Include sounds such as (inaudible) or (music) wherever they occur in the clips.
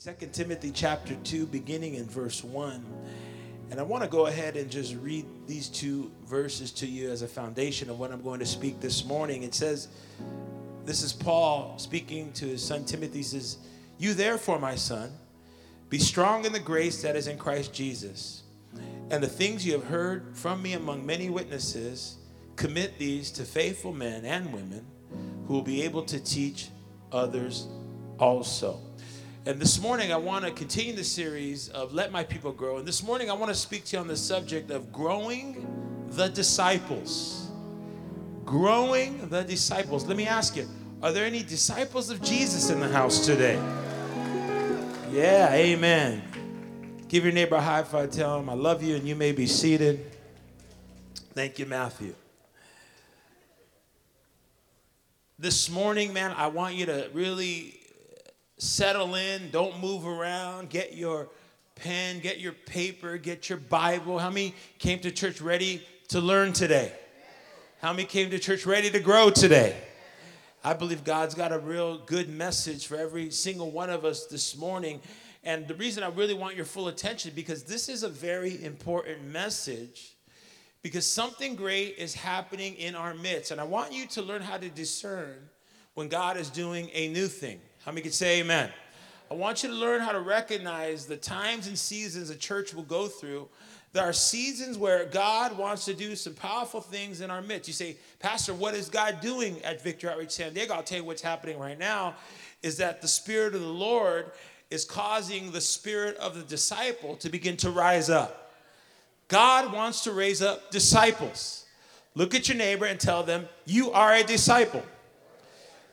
Second Timothy chapter 2, beginning in verse 1. And I want to go ahead and just read these two verses to you as a foundation of what I'm going to speak this morning. It says, This is Paul speaking to his son Timothy, He says, You therefore, my son, be strong in the grace that is in Christ Jesus. And the things you have heard from me among many witnesses, commit these to faithful men and women who will be able to teach others also. And this morning, I want to continue the series of Let My People Grow. And this morning, I want to speak to you on the subject of growing the disciples. Growing the disciples. Let me ask you are there any disciples of Jesus in the house today? Yeah, amen. Give your neighbor a high five, tell him, I love you, and you may be seated. Thank you, Matthew. This morning, man, I want you to really settle in, don't move around, get your pen, get your paper, get your Bible. How many came to church ready to learn today? How many came to church ready to grow today? I believe God's got a real good message for every single one of us this morning. And the reason I really want your full attention because this is a very important message because something great is happening in our midst. And I want you to learn how to discern when God is doing a new thing. How many can say amen? I want you to learn how to recognize the times and seasons a church will go through. There are seasons where God wants to do some powerful things in our midst. You say, Pastor, what is God doing at Victory Outreach San Diego? I'll tell you what's happening right now is that the Spirit of the Lord is causing the spirit of the disciple to begin to rise up. God wants to raise up disciples. Look at your neighbor and tell them, You are a disciple.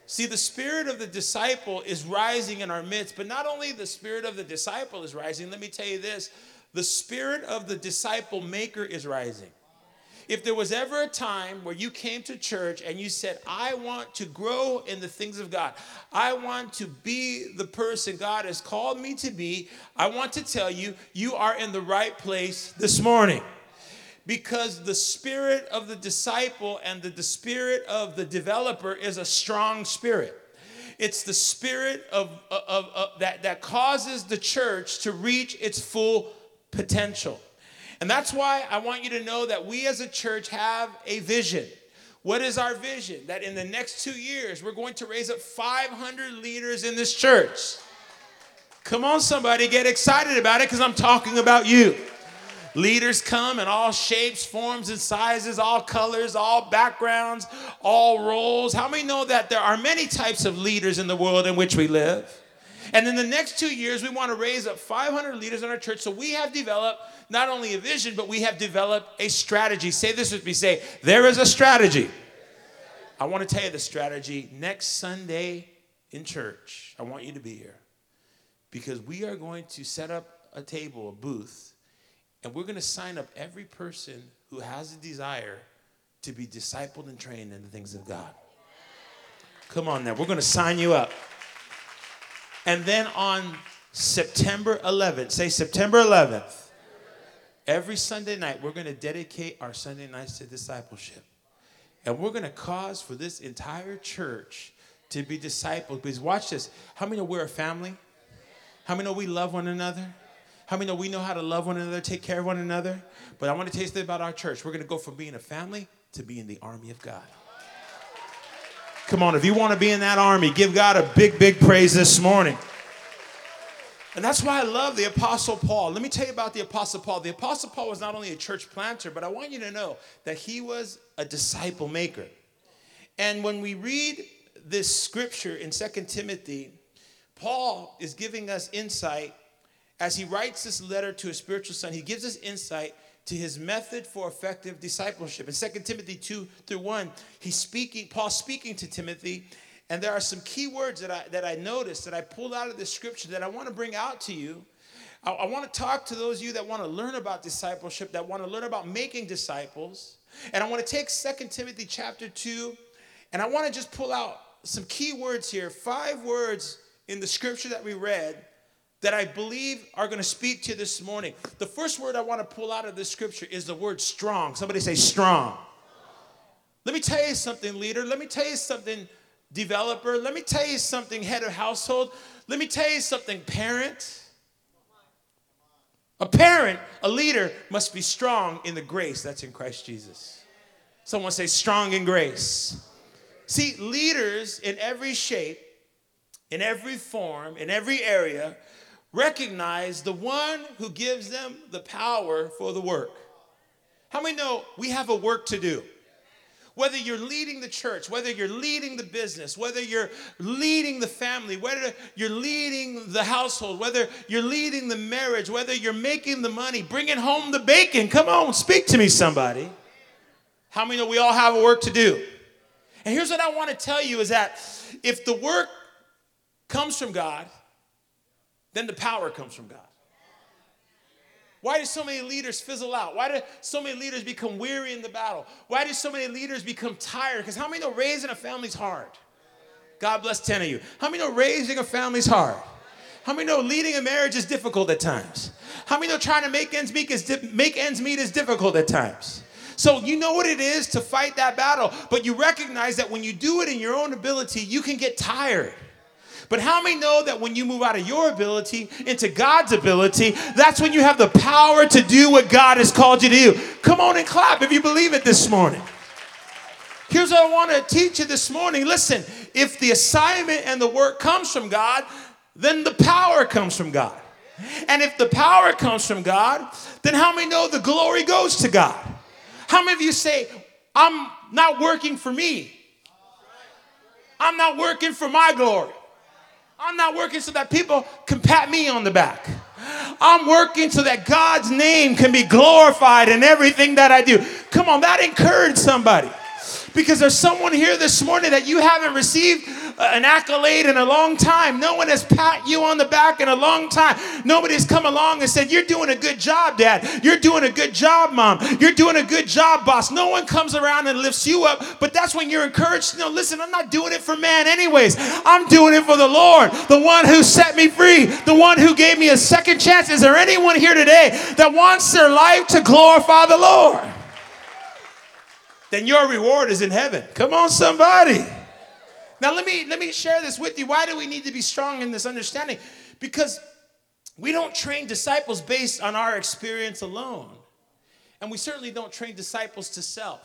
See, the spirit of the disciple is rising in our midst, but not only the spirit of the disciple is rising, let me tell you this the spirit of the disciple maker is rising. If there was ever a time where you came to church and you said, I want to grow in the things of God, I want to be the person God has called me to be, I want to tell you, you are in the right place this morning because the spirit of the disciple and the, spirit of the developer is a strong spirit. It's the spirit of, of, of, that, that causes the church to reach its full potential. And that's why I want you to know that we as a church have a vision. What is our vision? That in the next two years, we're going to raise up 500 leaders in this church. Come on, somebody, get excited about it because I'm talking about you. Leaders come in all shapes, forms, and sizes, all colors, all backgrounds, all roles. How many know that there are many types of leaders in the world in which we live? And in the next two years, we want to raise up 500 leaders in our church. So we have developed not only a vision, but we have developed a strategy. Say this with me say, there is a strategy. I want to tell you the strategy next Sunday in church. I want you to be here because we are going to set up a table, a booth and we're going to sign up every person who has a desire to be discipled and trained in the things of God. Come on now, we're going to sign you up. And then on September 11th, say September 11th, every Sunday night, we're going to dedicate our Sunday nights to discipleship. And we're going to cause for this entire church to be discipled. Because watch this. How many know we're a family? How many know we love one another? How many know we know how to love one another, take care of one another? But I want to tell you about our church. We're going to go from being a family to being the army of God. Come on, if you want to be in that army, give God a big, big praise this morning. And that's why I love the Apostle Paul. Let me tell you about the Apostle Paul. The Apostle Paul was not only a church planter, but I want you to know that he was a disciple maker. And when we read this scripture in Second Timothy, Paul is giving us insight as he writes this letter to his spiritual son, he gives us insight to his method for effective discipleship. In 2 Timothy 2 through 1, he's speaking, Paul speaking to Timothy, and there are some key words that I that I noticed that I pulled out of the scripture that I want to bring out to you. I, I want to talk to those of you that want to learn about discipleship, that want to learn about making disciples. And I want to take 2 Timothy chapter 2, and I want to just pull out some key words here, five words in the scripture that we read that I believe are going to speak to this morning. The first word I want to pull out of this scripture is the word strong. Somebody say strong. Let me tell you something, leader. Let me tell you something, developer. Let me tell you something, head of household. Let me tell you something, parent. A parent, a leader, must be strong in the grace that's in Christ Jesus. Someone say, strong in grace. See, leaders in every shape, in every form, in every area, recognize the one who gives them the power for the work. How many know we have a work to do? Whether you're leading the church, whether you're leading the business, whether you're leading the family, whether you're leading the household, whether you're leading the marriage, whether you're making the money, bringing home the bacon. Come on, speak to me, somebody. How many know we all have a work to do? And here's what I want to tell you is that if the work comes from God, then the power comes from God. Why do so many leaders fizzle out? Why do so many leaders become weary in the battle? Why do so many leaders become tired? Because how many know raising a family is hard? God bless 10 of you. How many know raising a family is hard? How many know leading a marriage is difficult at times? How many know trying to make ends meet is, di- make ends meet is difficult at times? So you know what it is to fight that battle, but you recognize that when you do it in your own ability, you can get tired. But how many know that when you move out of your ability into God's ability, that's when you have the power to do what God has called you to do? Come on and clap if you believe it this morning. Here's what I want to teach you this morning. Listen, if the assignment and the work comes from God, then the power comes from God. And if the power comes from God, then how many know the glory goes to God? How many of you say, I'm not working for me? I'm not working for my glory. I'm not working so that people can pat me on the back. I'm working so that God's name can be glorified in everything that I do. Come on, that encouraged somebody. Because there's someone here this morning that you haven't received an accolade in a long time. No one has pat you on the back in a long time. Nobody has come along and said, You're doing a good job, Dad. You're doing a good job, Mom. You're doing a good job, boss. No one comes around and lifts you up, but that's when you're encouraged. No, listen, I'm not doing it for man, anyways. I'm doing it for the Lord, the one who set me free, the one who gave me a second chance. Is there anyone here today that wants their life to glorify the Lord? Then your reward is in heaven. Come on, somebody. Now let me let me share this with you. Why do we need to be strong in this understanding? Because we don't train disciples based on our experience alone. And we certainly don't train disciples to self.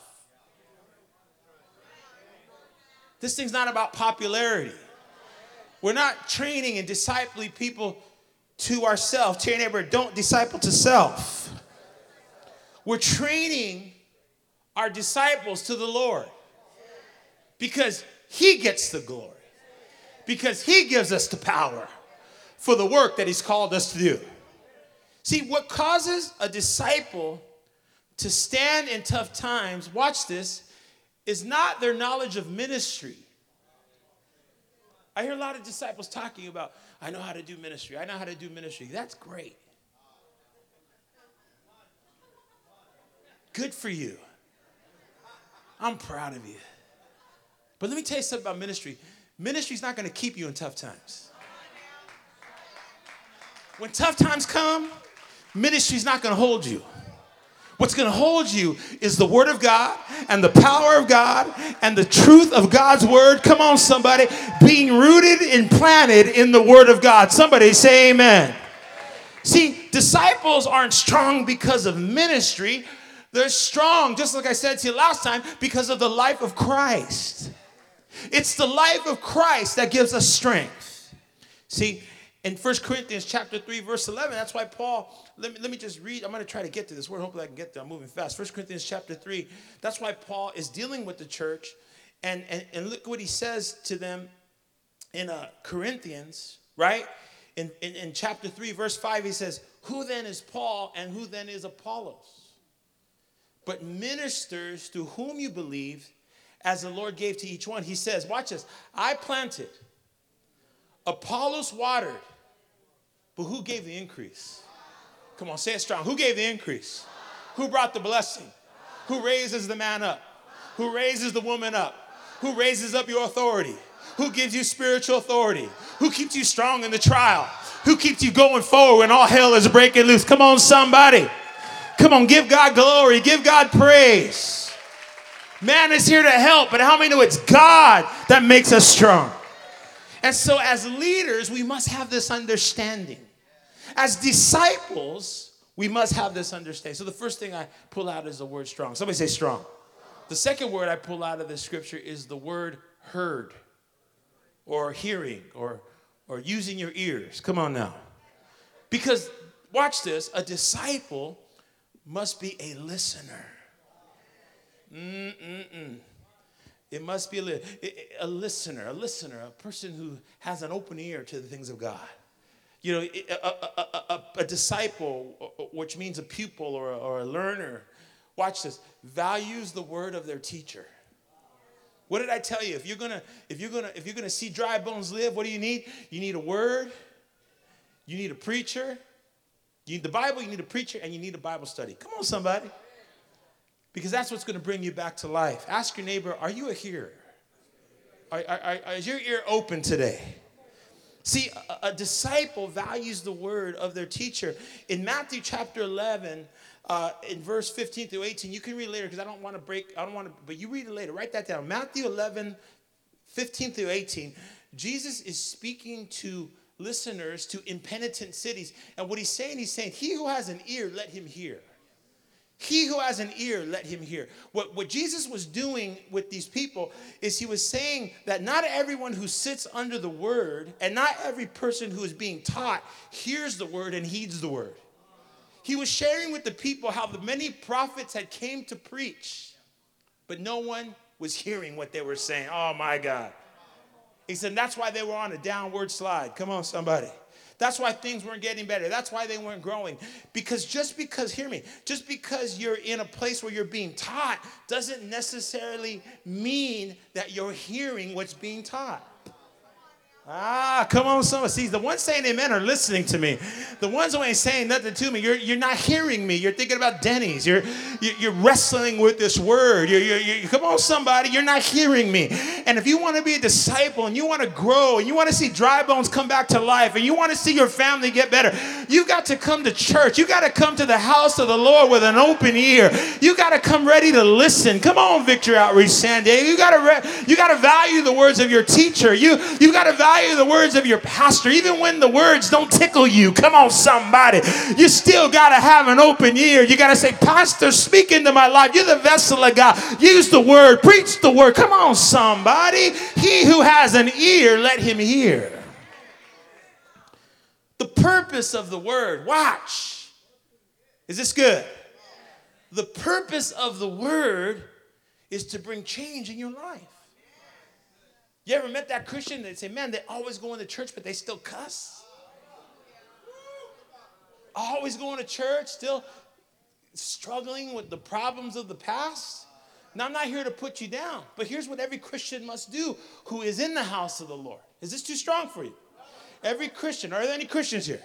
This thing's not about popularity. We're not training and discipling people to ourselves. Tell your neighbor, don't disciple to self. We're training our disciples to the Lord because he gets the glory because He gives us the power for the work that He's called us to do. See, what causes a disciple to stand in tough times, watch this, is not their knowledge of ministry. I hear a lot of disciples talking about, I know how to do ministry. I know how to do ministry. That's great. Good for you. I'm proud of you. But let me tell you something about ministry. Ministry is not going to keep you in tough times. When tough times come, ministry is not going to hold you. What's going to hold you is the Word of God and the power of God and the truth of God's Word. Come on, somebody. Being rooted and planted in the Word of God. Somebody say amen. See, disciples aren't strong because of ministry, they're strong, just like I said to you last time, because of the life of Christ. It's the life of Christ that gives us strength. See, in 1 Corinthians chapter 3, verse 11, that's why Paul, let me, let me just read, I'm going to try to get to this word. Hopefully I can get there. I'm moving fast. 1 Corinthians chapter 3, that's why Paul is dealing with the church. And, and, and look what he says to them in uh, Corinthians, right? In, in, in chapter 3, verse 5, he says, Who then is Paul and who then is Apollos? But ministers to whom you believe as the Lord gave to each one. He says, Watch this. I planted, Apollos watered, but who gave the increase? Come on, say it strong. Who gave the increase? Who brought the blessing? Who raises the man up? Who raises the woman up? Who raises up your authority? Who gives you spiritual authority? Who keeps you strong in the trial? Who keeps you going forward when all hell is breaking loose? Come on, somebody. Come on, give God glory, give God praise. Man is here to help, but how many know it's God that makes us strong? And so, as leaders, we must have this understanding. As disciples, we must have this understanding. So, the first thing I pull out is the word strong. Somebody say strong. The second word I pull out of the scripture is the word heard or hearing or, or using your ears. Come on now. Because, watch this, a disciple must be a listener. Mm-mm-mm. It must be a, a listener, a listener, a person who has an open ear to the things of God. You know, a, a, a, a disciple, which means a pupil or, or a learner, watch this, values the word of their teacher. What did I tell you? If you're gonna, if you're gonna, if you're gonna see dry bones live, what do you need? You need a word, you need a preacher, you need the Bible, you need a preacher, and you need a Bible study. Come on, somebody because that's what's going to bring you back to life. Ask your neighbor, are you a hearer? Are, are, are, is your ear open today? See, a, a, disciple values the word of their teacher. In Matthew chapter 11, uh, in verse 15 through 18, you can read later because I don't want to break, I don't want to, but you read it later. Write that down. Matthew 11, 15 through 18, Jesus is speaking to listeners to impenitent cities. And what he's saying, he's saying, He who has an ear, let him hear. He who has an ear, let him hear. What, what Jesus was doing with these people is he was saying that not everyone who sits under the word and not every person who is being taught hears the word and heeds the word. He was sharing with the people how the many prophets had came to preach, but no one was hearing what they were saying. Oh my God. He said that's why they were on a downward slide. Come on, somebody. That's why things weren't getting better. That's why they weren't growing. Because just because, hear me, just because you're in a place where you're being taught doesn't necessarily mean that you're hearing what's being taught. Ah, come on, someone. See, the ones saying amen are listening to me. The ones who ain't saying nothing to me, you're, you're not hearing me. You're thinking about Denny's. You're, you're wrestling with this word. You're, you're, you're, come on, somebody. You're not hearing me. And if you want to be a disciple and you want to grow and you want to see dry bones come back to life and you want to see your family get better, you got to come to church. You got to come to the house of the Lord with an open ear. You got to come ready to listen. Come on, Victory Outreach San Diego. You got to re- you got to value the words of your teacher. You you got to value value the words of your pastor, even when the words don't tickle you. Come on, somebody. You still got to have an open ear. You got to say, Pastor, speak into my life. You're the vessel of God. Use the word, preach the word. Come on, somebody. He who has an ear, let him hear. The purpose of the word, watch. Is this good? The purpose of the word is to bring change in your life. You ever met that Christian that say, man, they always going to church, but they still cuss? Always going to church, still struggling with the problems of the past? Now, I'm not here to put you down, but here's what every Christian must do who is in the house of the Lord. Is this too strong for you? Every Christian, are there any Christians here?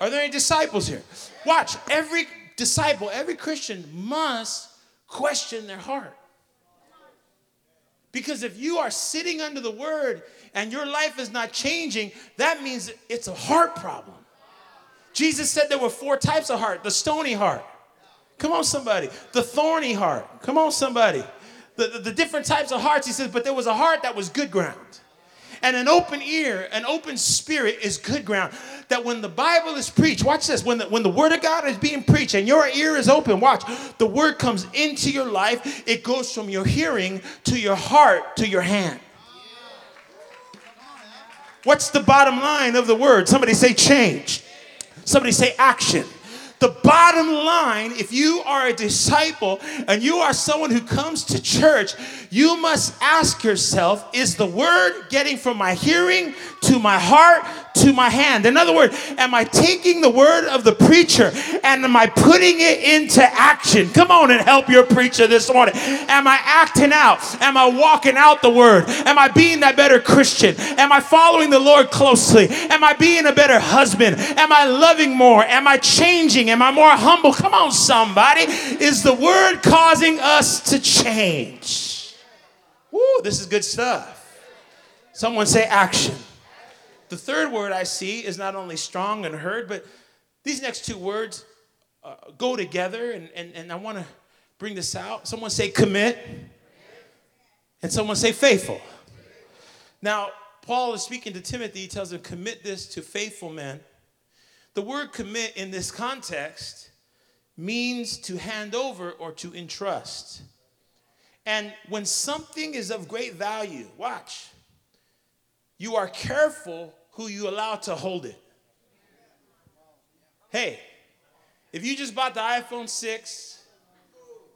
Are there any disciples here? Watch, every disciple, every Christian must question their heart. Because if you are sitting under the word and your life is not changing, that means it's a heart problem. Jesus said there were four types of heart the stony heart. Come on, somebody. The thorny heart. Come on, somebody. The, the, the different types of hearts, he says, but there was a heart that was good ground. And an open ear, an open spirit is good ground. That when the Bible is preached, watch this, when the, when the word of God is being preached and your ear is open, watch, the word comes into your life. It goes from your hearing to your heart to your hand. What's the bottom line of the word? Somebody say change. Somebody say action. The bottom line, if you are a disciple and you are someone who comes to church, you must ask yourself is the word getting from my hearing to my heart to my hand? In other words, am I taking the word of the preacher and am I putting it into action? Come on and help your preacher this morning. Am I acting out? Am I walking out the word? Am I being that better Christian? Am I following the Lord closely? Am I being a better husband? Am I loving more? Am I changing? Am I more humble? Come on, somebody. Is the word causing us to change? Woo, this is good stuff. Someone say action. The third word I see is not only strong and heard, but these next two words uh, go together, and, and, and I want to bring this out. Someone say commit, and someone say faithful. Now, Paul is speaking to Timothy. He tells him, commit this to faithful men. The word commit in this context means to hand over or to entrust. And when something is of great value, watch, you are careful who you allow to hold it. Hey, if you just bought the iPhone 6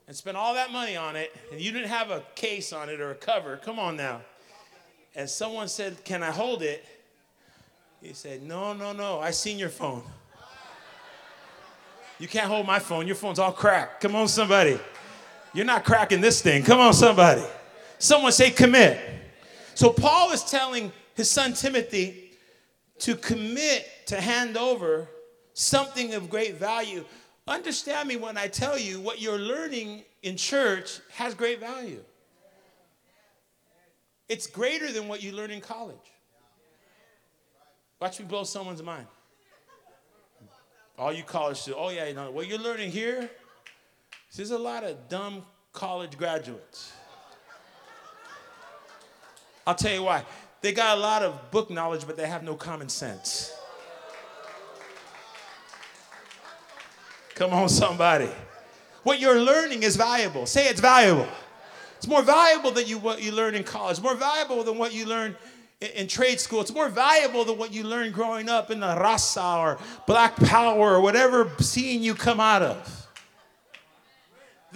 and spent all that money on it and you didn't have a case on it or a cover, come on now. And someone said, Can I hold it? He said, No, no, no. I seen your phone. You can't hold my phone. Your phone's all cracked. Come on, somebody. You're not cracking this thing. Come on, somebody. Someone say commit. So Paul is telling his son Timothy to commit to hand over something of great value. Understand me when I tell you what you're learning in church has great value. It's greater than what you learn in college. Watch me blow someone's mind. All you college students, oh yeah, you know, what you're learning here, there's a lot of dumb college graduates. I'll tell you why. They got a lot of book knowledge, but they have no common sense. Come on, somebody. What you're learning is valuable. Say it's valuable. It's more valuable than you, what you learn in college. More valuable than what you learn in, in, trade school. It's more valuable than what you learned growing up in the Raza or Black Power or whatever scene you come out of.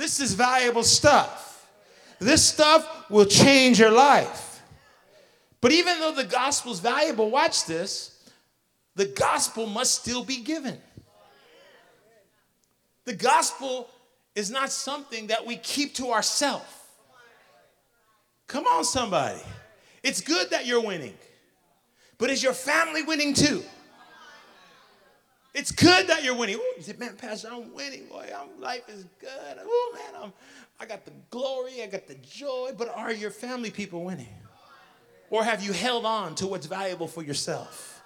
This is valuable stuff. This stuff will change your life. But even though the gospel is valuable, watch this, the gospel must still be given. The gospel is not something that we keep to ourselves. Come on, somebody. It's good that you're winning, but is your family winning too? It's good that you're winning. Ooh, you man, Pastor, I'm winning, boy. I'm, life is good. Oh, man, I'm, I got the glory, I got the joy. But are your family people winning? Or have you held on to what's valuable for yourself?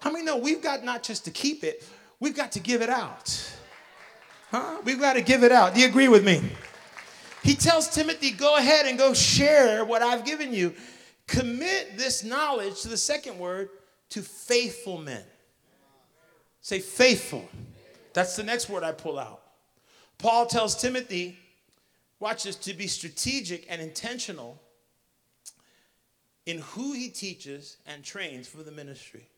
How many know we've got not just to keep it, we've got to give it out? Huh? We've got to give it out. Do you agree with me? He tells Timothy, go ahead and go share what I've given you. Commit this knowledge to the second word to faithful men. Say faithful. That's the next word I pull out. Paul tells Timothy, watch this, to be strategic and intentional in who he teaches and trains for the ministry.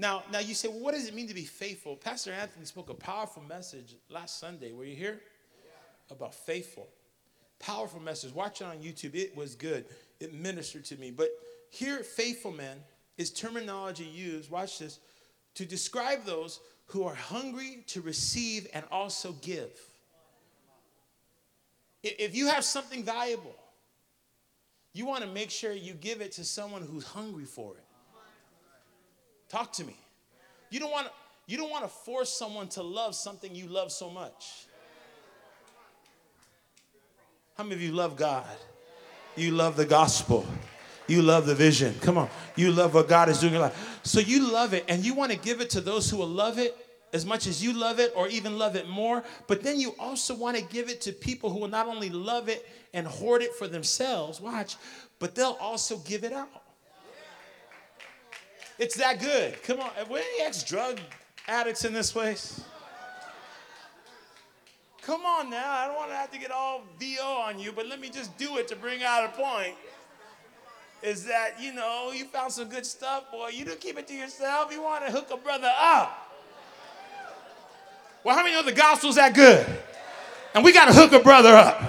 Now, now you say, well, what does it mean to be faithful? Pastor Anthony spoke a powerful message last Sunday. Were you here? About faithful. Powerful message. Watch it on YouTube. It was good. It ministered to me. But here, faithful men is terminology used, watch this, to describe those who are hungry to receive and also give. If you have something valuable, you want to make sure you give it to someone who's hungry for it. Talk to me. You don't want to, you don't want to force someone to love something you love so much. How many of you love God? You love the gospel. You love the vision. Come on. You love what God is doing in your life. So you love it and you want to give it to those who will love it as much as you love it or even love it more. But then you also want to give it to people who will not only love it and hoard it for themselves, watch, but they'll also give it out. It's that good. Come on. Are there any ex drug addicts in this place? Come on now. I don't want to have to get all VO on you, but let me just do it to bring out a point. Is that, you know, you found some good stuff, boy. You don't keep it to yourself. You want to hook a brother up. Well, how many know the gospel's that good? And we got to hook a brother up.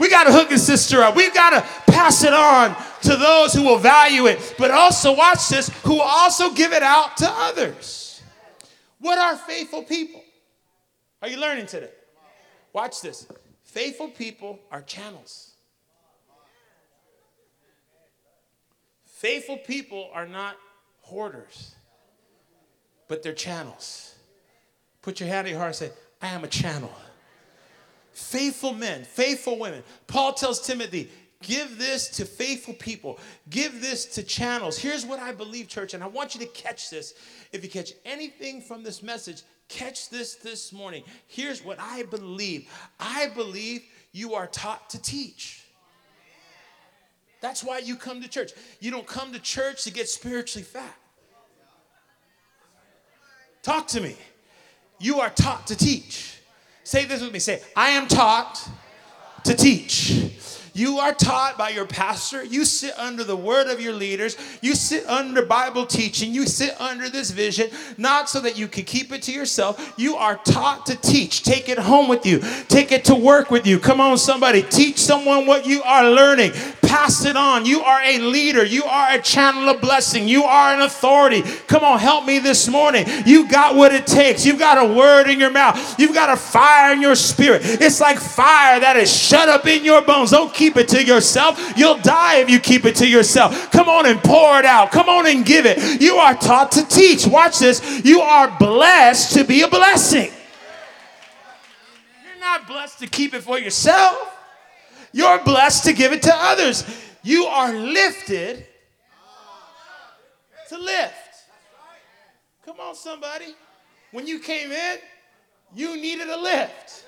We got to hook a sister up. We've got to pass it on to those who will value it, but also, watch this, who will also give it out to others. What are faithful people? Are you learning today? Watch this. Faithful people are channels. Faithful people are not hoarders, but they're channels. Put your hand on your heart and say, I am a channel. Faithful men, faithful women. Paul tells Timothy, give this to faithful people, give this to channels. Here's what I believe, church, and I want you to catch this. If you catch anything from this message, catch this this morning. Here's what I believe I believe you are taught to teach. That's why you come to church. You don't come to church to get spiritually fat. Talk to me. You are taught to teach. Say this with me. Say, I am taught to teach. You are taught by your pastor. You sit under the word of your leaders. You sit under Bible teaching. You sit under this vision, not so that you can keep it to yourself. You are taught to teach. Take it home with you, take it to work with you. Come on, somebody. Teach someone what you are learning. Pass it on. You are a leader. You are a channel of blessing. You are an authority. Come on, help me this morning. You got what it takes. You've got a word in your mouth. You've got a fire in your spirit. It's like fire that is shut up in your bones. Don't keep it to yourself. You'll die if you keep it to yourself. Come on and pour it out. Come on and give it. You are taught to teach. Watch this. You are blessed to be a blessing. You're not blessed to keep it for yourself. You're blessed to give it to others. You are lifted to lift. Come on, somebody. When you came in, you needed a lift.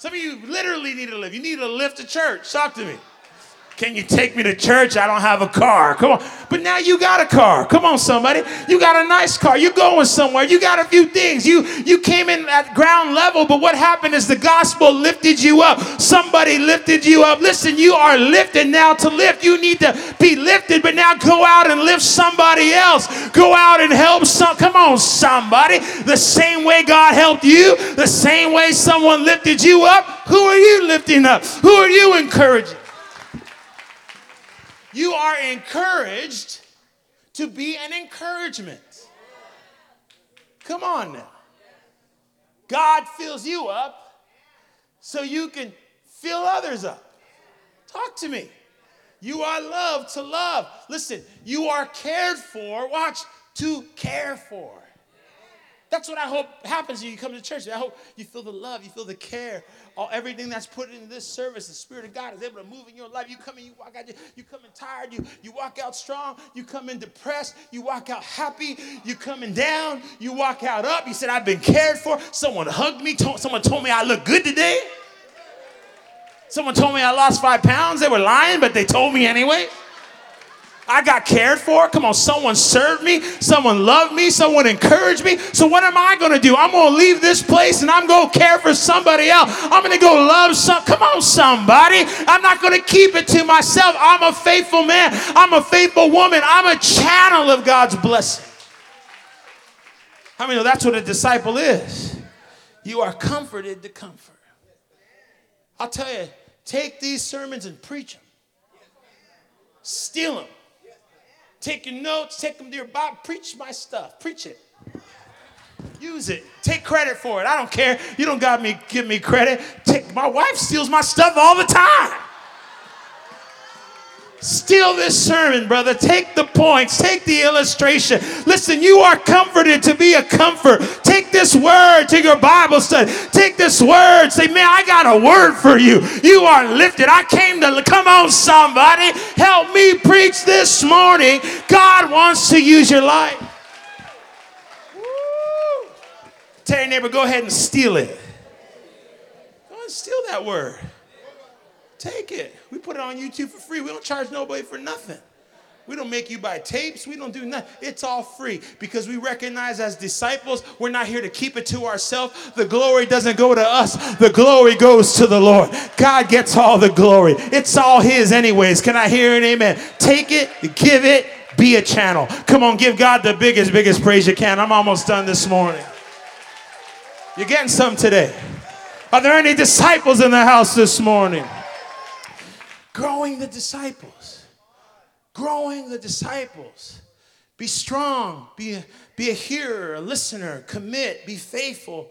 Some of you literally need a lift. You need a lift to church. Talk to me. Can you take me to church? I don't have a car. Come on. But now you got a car. Come on, somebody. You got a nice car. You're going somewhere. You got a few things. You you came in at ground level, but what happened is the gospel lifted you up. Somebody lifted you up. Listen, you are lifted now to lift. You need to be lifted, but now go out and lift somebody else. Go out and help some. Come on, somebody. The same way God helped you, the same way someone lifted you up. Who are you lifting up? Who are you encouraging? You are encouraged to be an encouragement. Come on now. God fills you up so you can fill others up. Talk to me. You are loved to love. Listen, you are cared for. Watch, to care for. That's what I hope happens when you come to church. I hope you feel the love, you feel the care, all everything that's put in this service. The Spirit of God is able to move in your life. You come in, you walk out, you come in tired, you, you walk out strong, you come in depressed, you walk out happy, you coming down, you walk out up. You said, I've been cared for. Someone hugged me, told, someone told me I look good today. Someone told me I lost five pounds. They were lying, but they told me anyway. I got cared for. Come on, someone served me, someone loved me, someone encouraged me. So, what am I going to do? I'm going to leave this place and I'm going to care for somebody else. I'm going to go love some. Come on, somebody. I'm not going to keep it to myself. I'm a faithful man, I'm a faithful woman, I'm a channel of God's blessing. How I many know that's what a disciple is? You are comforted to comfort. I'll tell you, take these sermons and preach them, steal them taking notes, take them to your Bible, preach my stuff, preach it. Use it. Take credit for it. I don't care. You don't got me give me credit. Take my wife steals my stuff all the time. Steal this sermon, brother. Take the points, take the illustration. Listen, you are comforted to be a comfort. Take this word to your Bible study. Take this word. Say, man, I got a word for you. You are lifted. I came to come on, somebody. Help me preach this morning. God wants to use your life. Woo. Tell your neighbor, go ahead and steal it. Go and steal that word. Take it. We put it on YouTube for free. We don't charge nobody for nothing. We don't make you buy tapes. We don't do nothing. It's all free because we recognize as disciples, we're not here to keep it to ourselves. The glory doesn't go to us, the glory goes to the Lord. God gets all the glory. It's all His, anyways. Can I hear an amen? Take it, give it, be a channel. Come on, give God the biggest, biggest praise you can. I'm almost done this morning. You're getting some today. Are there any disciples in the house this morning? Growing the disciples. Growing the disciples. Be strong, be a, be a hearer, a listener, commit, be faithful.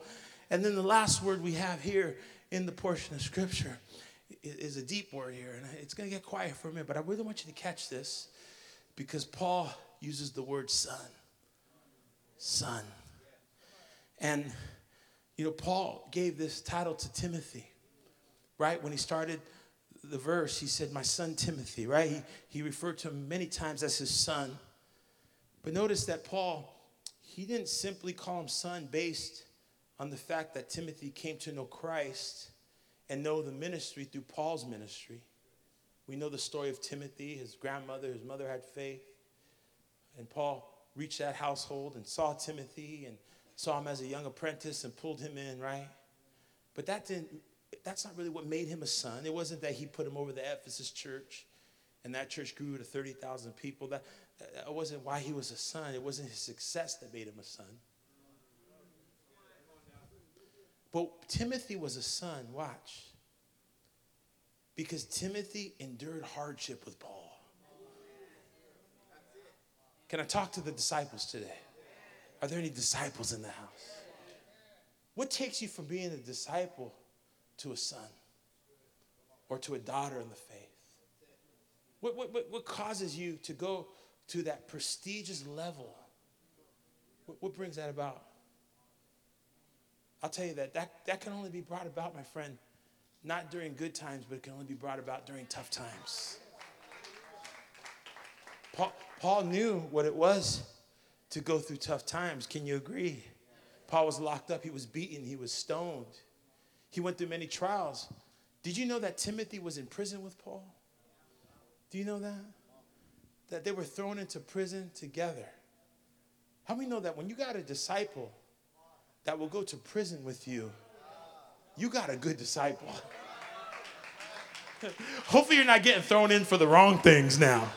And then the last word we have here in the portion of scripture is a deep word here. And it's going to get quiet for a minute, but I really want you to catch this because Paul uses the word son. Son. And, you know, Paul gave this title to Timothy, right? When he started the verse, he said, My son Timothy, right? He, he referred to him many times as his son. But notice that Paul, he didn't simply call him son based on the fact that Timothy came to know Christ and know the ministry through Paul's ministry, We know the story of Timothy, his grandmother, his mother had faith. And Paul reached that household and saw Timothy and saw him as a young apprentice and pulled him in, right? But that didn't that's not really what made him a son. It wasn't that he put him over the Ephesus church and that church grew to 30,000 people. That, that wasn't why he was a son. It wasn't his success that made him a son. But Timothy was a son, watch. Because Timothy endured hardship with Paul. Can I talk to the disciples today? Are there any disciples in the house? What takes you from being a disciple to a son or to a daughter in the faith? What, what, what, causes you to go to that prestigious level? What, what brings that about? I'll tell you that, that that can only be brought about, my friend, not during good times, but it can only be brought about during tough times. Paul, Paul knew what it was to go through tough times. Can you agree? Paul was locked up, he was beaten, he was stoned. He went through many trials. Did you know that Timothy was in prison with Paul? Do you know that? That they were thrown into prison together. How many know that when you got a disciple that will go to prison with you, you got a good disciple. (laughs) Hopefully, you're not getting thrown in for the wrong things now.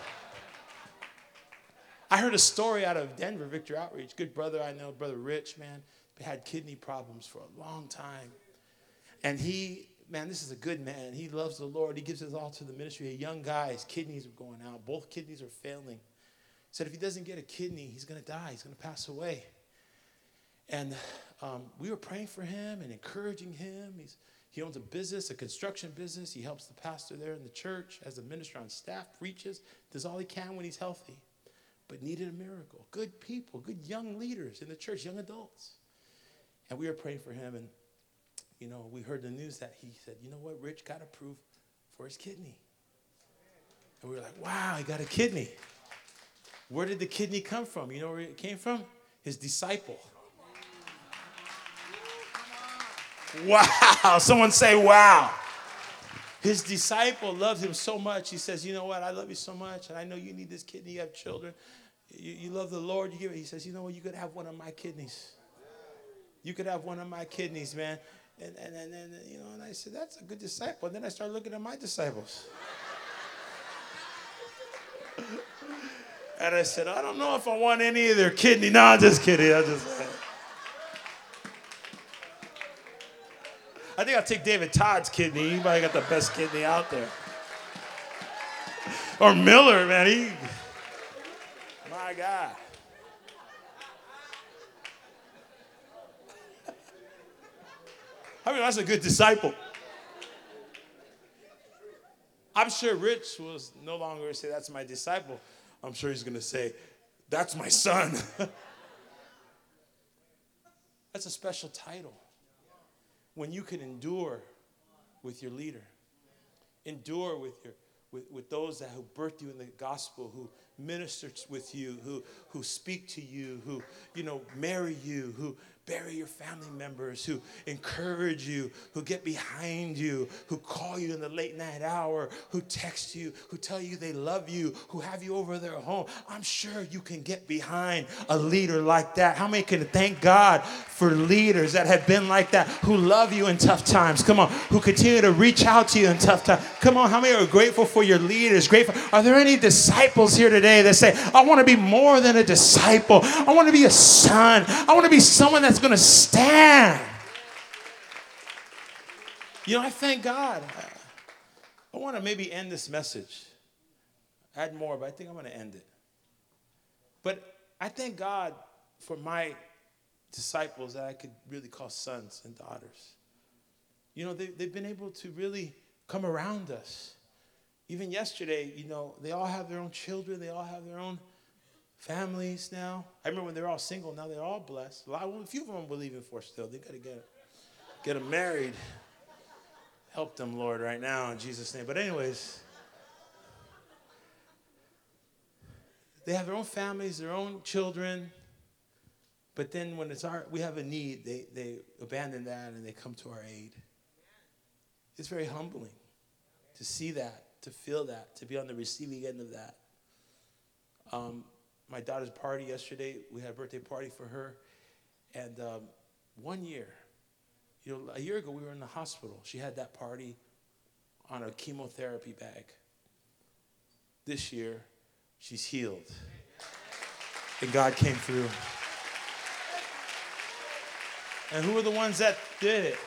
I heard a story out of Denver, Victory Outreach. Good brother I know, Brother Rich, man, had kidney problems for a long time. And he, man, this is a good man. He loves the Lord. He gives his all to the ministry. A young guy, his kidneys are going out. Both kidneys are failing. He said if he doesn't get a kidney, he's going to die. He's going to pass away. And um, we were praying for him and encouraging him. He's, he owns a business, a construction business. He helps the pastor there in the church as a minister on staff, preaches, does all he can when he's healthy, but needed a miracle. Good people, good young leaders in the church, young adults. And we were praying for him. And you know, we heard the news that he said, you know what, Rich got approved for his kidney. And we were like, wow, he got a kidney. Where did the kidney come from? You know where it came from? His disciple. Wow. Someone say, wow. His disciple loved him so much. He says, You know what? I love you so much. And I know you need this kidney. You have children. You, you love the Lord. You give it. He says, You know what? You could have one of my kidneys. You could have one of my kidneys, man. And, and, and, you know, and I said, that's a good disciple. And then I started looking at my disciples. and I said, I don't know if I want any of their kidney. No, I'm just kidding. I just. I think I'll take David Todd's kidney. He probably got the best kidney out there. Or Miller, man. He, my God. I mean, that's a good disciple. I'm sure Rich was no longer say, That's my disciple. I'm sure he's going to say, That's my son. (laughs) that's a special title. When you can endure with your leader, endure with your with, with those that who birthed you in the gospel, who minister with you, who who speak to you, who you know marry you, who bury your family members, who encourage you, who get behind you, who call you in the late night hour, who text you, who tell you they love you, who have you over their home. I'm sure you can get behind a leader like that. How many can thank God for leaders that have been like that, who love you in tough times? Come on, who continue to reach out to you in tough times. Come on, how many are grateful for your leaders? Grateful. Are there any disciples here today that say, I want to be more than a disciple? I want to be a son. I want to be someone that that's going to stand. You know, I thank God. I want to maybe end this message. Add more, but I think I'm going to end it. But I thank God for my disciples that I could really call sons and daughters. You know, they, they've been able to really come around us. Even yesterday, you know, they all have their own children, they all have their own families now. I remember when they were all single. Now they're all blessed. A, lot, a few of them are believing for still. They got to get get them married. Help them, Lord, right now in Jesus' name. But anyways, they have their own families, their own children. But then when it's our, we have a need, they, they abandon that and they come to our aid. It's very humbling to see that to feel that, to be on the receiving end of that. Um, my daughter's party yesterday, we had a birthday party for her. And um, one year, you know, a year ago we were in the hospital. She had that party on a chemotherapy bag. This year, she's healed. And God came through. And who are the ones that did it?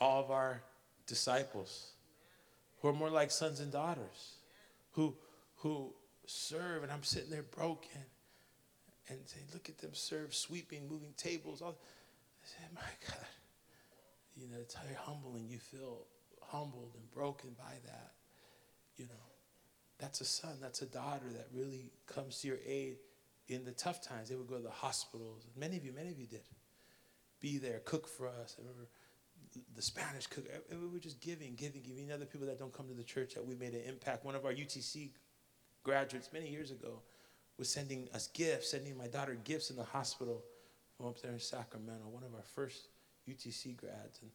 All of our disciples who are more like sons and daughters, who, who serve. And I'm sitting there broken and saying, look at them serve, sweeping, moving tables. All. I said, my (laughs) God. You know, it's how you're humbling. You feel humbled and broken by that. You know, that's a son, that's a daughter that really comes to your aid in the tough times. They would go to the hospitals. Many of you, many of you did. Be there, cook for us. I remember the Spanish cook. We were just giving, giving, giving. Other people that don't come to the church that we made an impact. One of our UTC graduates many years ago was sending us gifts, sending my daughter gifts in the hospital from up there in Sacramento, one of our first UTC grads. And,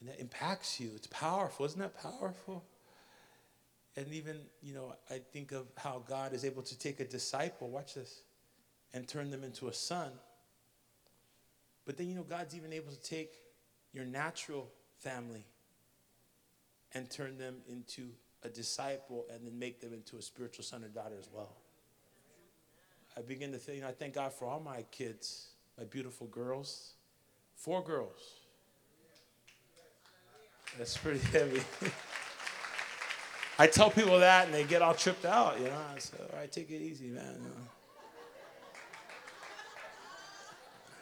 and that impacts you. It's powerful. Isn't that powerful? And even, you know, I think of how God is able to take a disciple, watch this, and turn them into a son. But then, you know, God's even able to take your natural family and turn them into a disciple and then make them into a spiritual son or daughter as well. I begin to think, I thank God for all my kids, my beautiful girls. Four girls. That's pretty (laughs) heavy. I tell people that and they get all tripped out, you know. So I all right, take it easy, man. (laughs)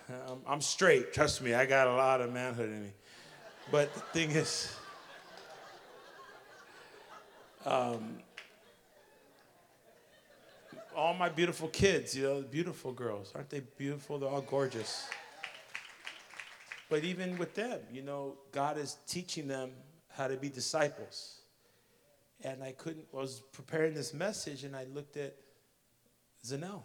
You know. I'm straight, trust me, I got a lot of manhood in me. But the thing is, um, all my beautiful kids, you know, beautiful girls. Aren't they beautiful? They're all gorgeous. But even with them, you know, God is teaching them how to be disciples. And I couldn't, I was preparing this message and I looked at Zanelle.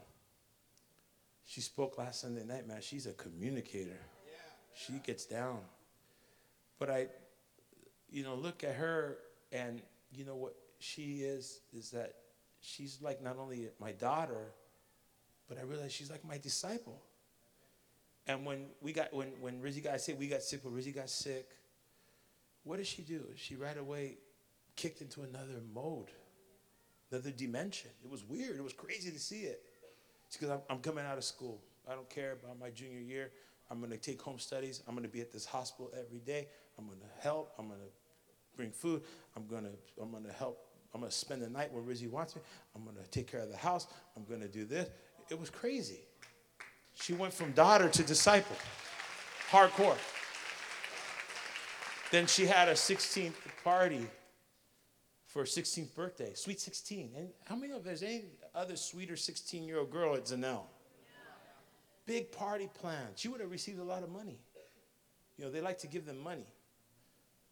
She spoke last Sunday night, man. She's a communicator. Yeah. She gets down. But I, you know, look at her and, you know, what she is, is that she's like not only my daughter, but I realize she's like my disciple. And when we got when when Rizzy got sick, we got sick. When Rizzy got sick, what did she do? She right away kicked into another mode, another dimension. It was weird. It was crazy to see it. It's because I'm, I'm coming out of school. I don't care about my junior year. I'm going to take home studies. I'm going to be at this hospital every day. I'm going to help. I'm going to bring food. I'm going to I'm going to help. I'm going to spend the night where Rizzy wants me. I'm going to take care of the house. I'm going to do this. It was crazy. She went from daughter to disciple. Hardcore. Then she had a 16th party for her 16th birthday. Sweet 16. And how many of there's any other sweeter 16 year old girl at Zanelle? Big party plan. She would have received a lot of money. You know, they like to give them money.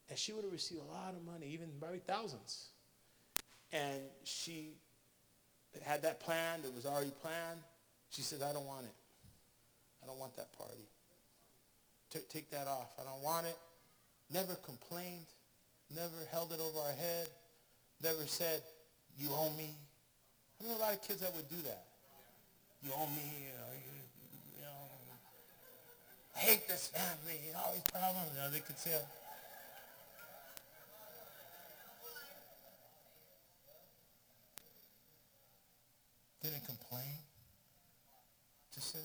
And she would have received a lot of money, even probably thousands. And she had that plan that was already planned. She said, I don't want it. I don't want that party. T- take that off. I don't want it. Never complained. Never held it over our head. Never said, you owe me. I know a lot of kids that would do that. You owe me. You know, you, you know I hate this family. All these problems. You know, they could say, didn't complain. Just said,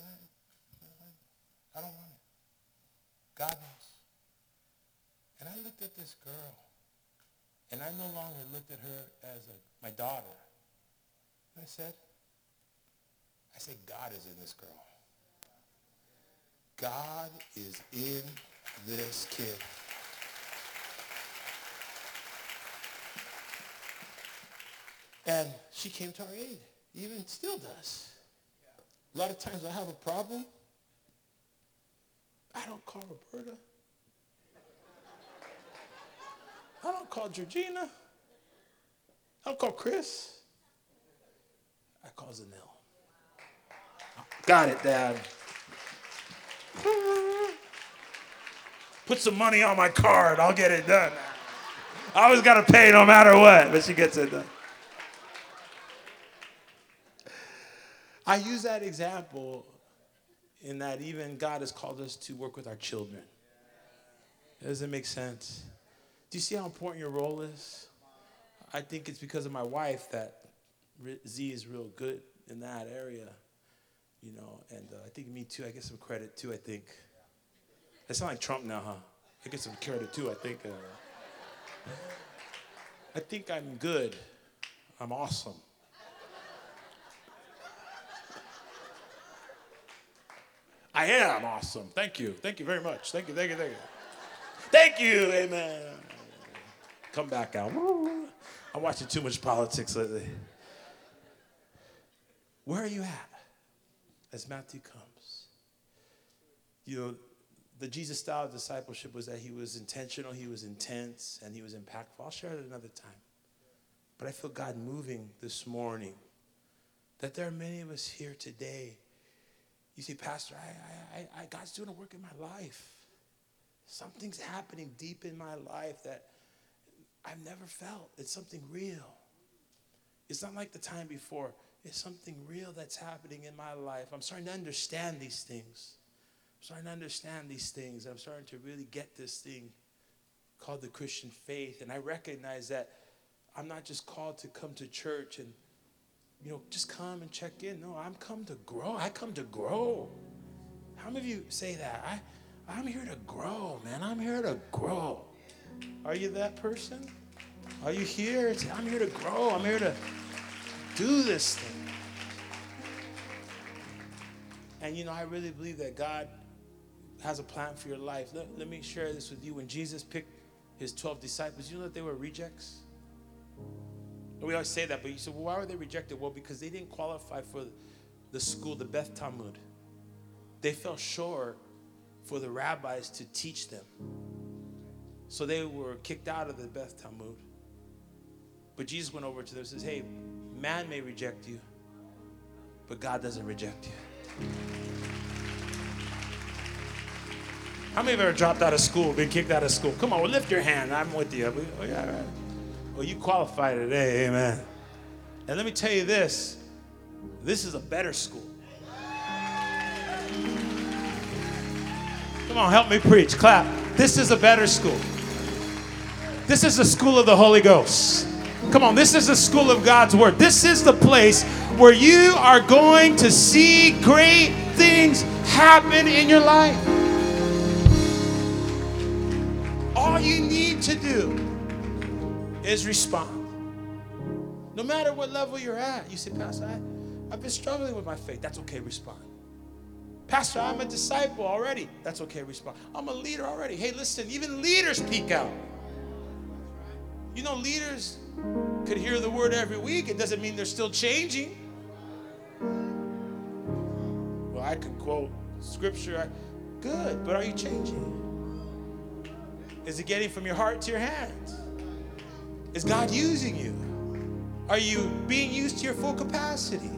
I don't want it. God knows. And I looked at this girl, and I no longer looked at her as a, my daughter. And I said, I said, God is in this girl. God is in this kid. And she came to our aid, even still does. A lot of times I have a problem, I don't call Roberta. I don't call Georgina. I don't call Chris. I call Zanelle. Got it, Dad. Put some money on my card. I'll get it done. I always got to pay no matter what, but she gets it done. I use that example in that even God has called us to work with our children. Does it make sense? Do you see how important your role is? I think it's because of my wife that Z is real good in that area, you know, and uh, I think me too. I get some credit too, I think. I sound like Trump now, huh? I get some credit too, I think. Uh, I think I'm good. I'm awesome. I am awesome. Thank you. Thank you very much. Thank you. Thank you. Thank you. Thank you. Amen. Come back out. I'm watching too much politics lately. Where are you at as Matthew comes? You know, the Jesus style of discipleship was that he was intentional, he was intense, and he was impactful. I'll share it another time. But I feel God moving this morning that there are many of us here today you say, Pastor, I, I, I, God's doing a work in my life. Something's happening deep in my life that I've never felt. It's something real. It's not like the time before. It's something real that's happening in my life. I'm starting to understand these things. I'm starting to understand these things. I'm starting to really get this thing called the Christian faith. And I recognize that I'm not just called to come to church and you know, just come and check in. No, I'm come to grow. I come to grow. How many of you say that? I, I'm here to grow, man. I'm here to grow. Are you that person? Are you here? I'm here to grow. I'm here to do this thing. And you know, I really believe that God has a plan for your life. Let, let me share this with you. When Jesus picked his 12 disciples, you know that they were rejects? We always say that, but you said, well, why were they rejected? Well, because they didn't qualify for the school, the Beth Talmud. They fell short for the rabbis to teach them. So they were kicked out of the Beth Talmud. But Jesus went over to them and says, Hey, man may reject you, but God doesn't reject you. How many of you ever dropped out of school, been kicked out of school? Come on, lift your hand. I'm with you. Oh, yeah, right. Well, you qualify today, amen. And let me tell you this this is a better school. Come on, help me preach. Clap. This is a better school. This is the school of the Holy Ghost. Come on, this is the school of God's Word. This is the place where you are going to see great things happen in your life. All you need to do is respond. No matter what level you're at, you say, Pastor, I, I've been struggling with my faith. That's okay, respond. Pastor, I'm a disciple already. That's okay, respond. I'm a leader already. Hey, listen, even leaders peek out. You know, leaders could hear the word every week. It doesn't mean they're still changing. Well, I could quote scripture. Good, but are you changing? Is it getting from your heart to your hands? Is God using you? Are you being used to your full capacity?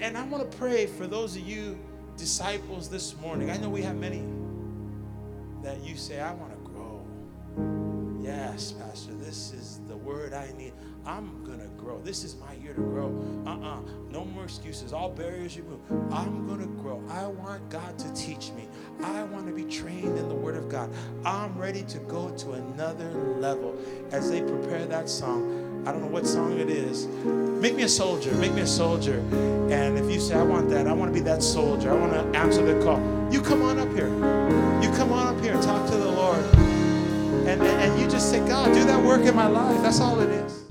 And I want to pray for those of you disciples this morning. I know we have many that you say, I want to grow. Yes, Pastor, this is the word I need. I'm going to grow. This is my year to grow. Uh uh No more excuses. All barriers you move. I'm going to grow. I want God to teach me. I want to be trained in the Word of God. I'm ready to go to another level. As they prepare that song, I don't know what song it is. Make me a soldier. Make me a soldier. And if you say, I want that, I want to be that soldier, I want to answer the call, you come on up here. You come on up here and talk to the Lord. And, and, and you just say, God, do that work in my life. That's all it is.